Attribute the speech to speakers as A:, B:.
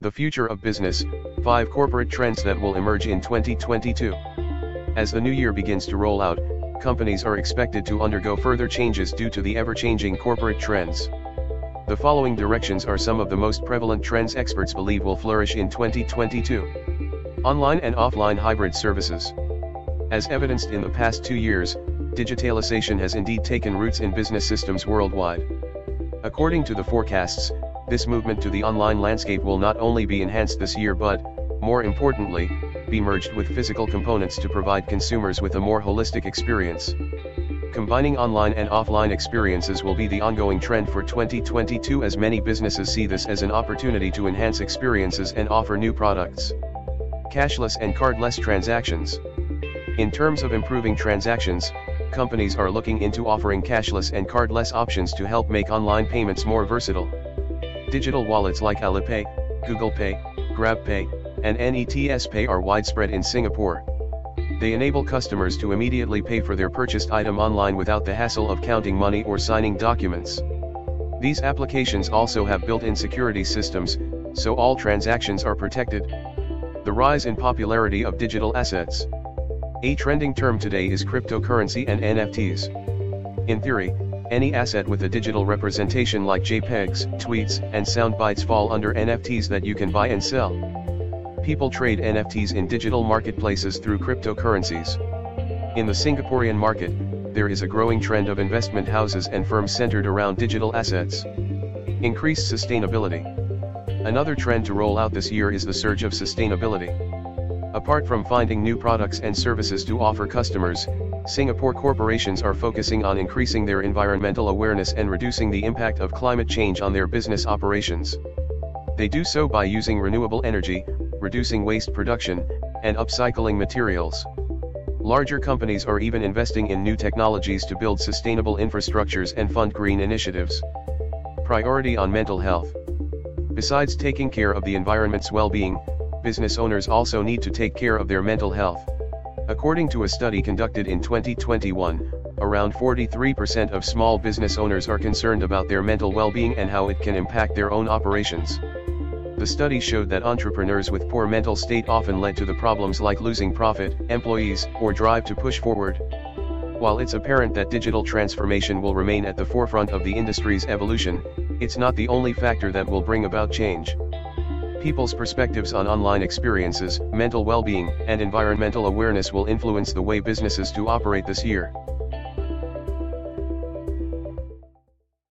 A: The future of business, 5 corporate trends that will emerge in 2022. As the new year begins to roll out, companies are expected to undergo further changes due to the ever-changing corporate trends. The following directions are some of the most prevalent trends experts believe will flourish in 2022. Online and offline hybrid services. As evidenced in the past two years, digitalization has indeed taken roots in business systems worldwide. According to the forecasts, this movement to the online landscape will not only be enhanced this year but, more importantly, be merged with physical components to provide consumers with a more holistic experience. Combining online and offline experiences will be the ongoing trend for 2022 as many businesses see this as an opportunity to enhance experiences and offer new products. Cashless and cardless transactions. In terms of improving transactions, companies are looking into offering cashless and cardless options to help make online payments more versatile. Digital wallets like Alipay, Google Pay, GrabPay, and NETS Pay are widespread in Singapore. They enable customers to immediately pay for their purchased item online without the hassle of counting money or signing documents. These applications also have built-in security systems, so all transactions are protected. The rise in popularity of digital assets. A trending term today is cryptocurrency and NFTs. In theory, any asset with a digital representation like JPEGs, tweets, and sound bites fall under NFTs that you can buy and sell. People trade NFTs in digital marketplaces through cryptocurrencies. In the Singaporean market, there is a growing trend of investment houses and firms centered around digital assets. Increased sustainability. Another trend to roll out this year is the surge of sustainability. Apart from finding new products and services to offer customers, Singapore corporations are focusing on increasing their environmental awareness and reducing the impact of climate change on their business operations. They do so by using renewable energy, reducing waste production, and upcycling materials. Larger companies are even investing in new technologies to build sustainable infrastructures and fund green initiatives. Priority on mental health. Besides taking care of the environment's well-being, business owners also need to take care of their mental health. According to a study conducted in 2021, around 43% of small business owners are concerned about their mental well-being and how it can impact their own operations. The study showed that entrepreneurs with poor mental state often led to the problems like losing profit, employees, or drive to push forward. While it's apparent that digital transformation will remain at the forefront of the industry's evolution, it's not the only factor that will bring about change. People's perspectives on online experiences, mental well-being, and environmental awareness will influence the way businesses do operate this year.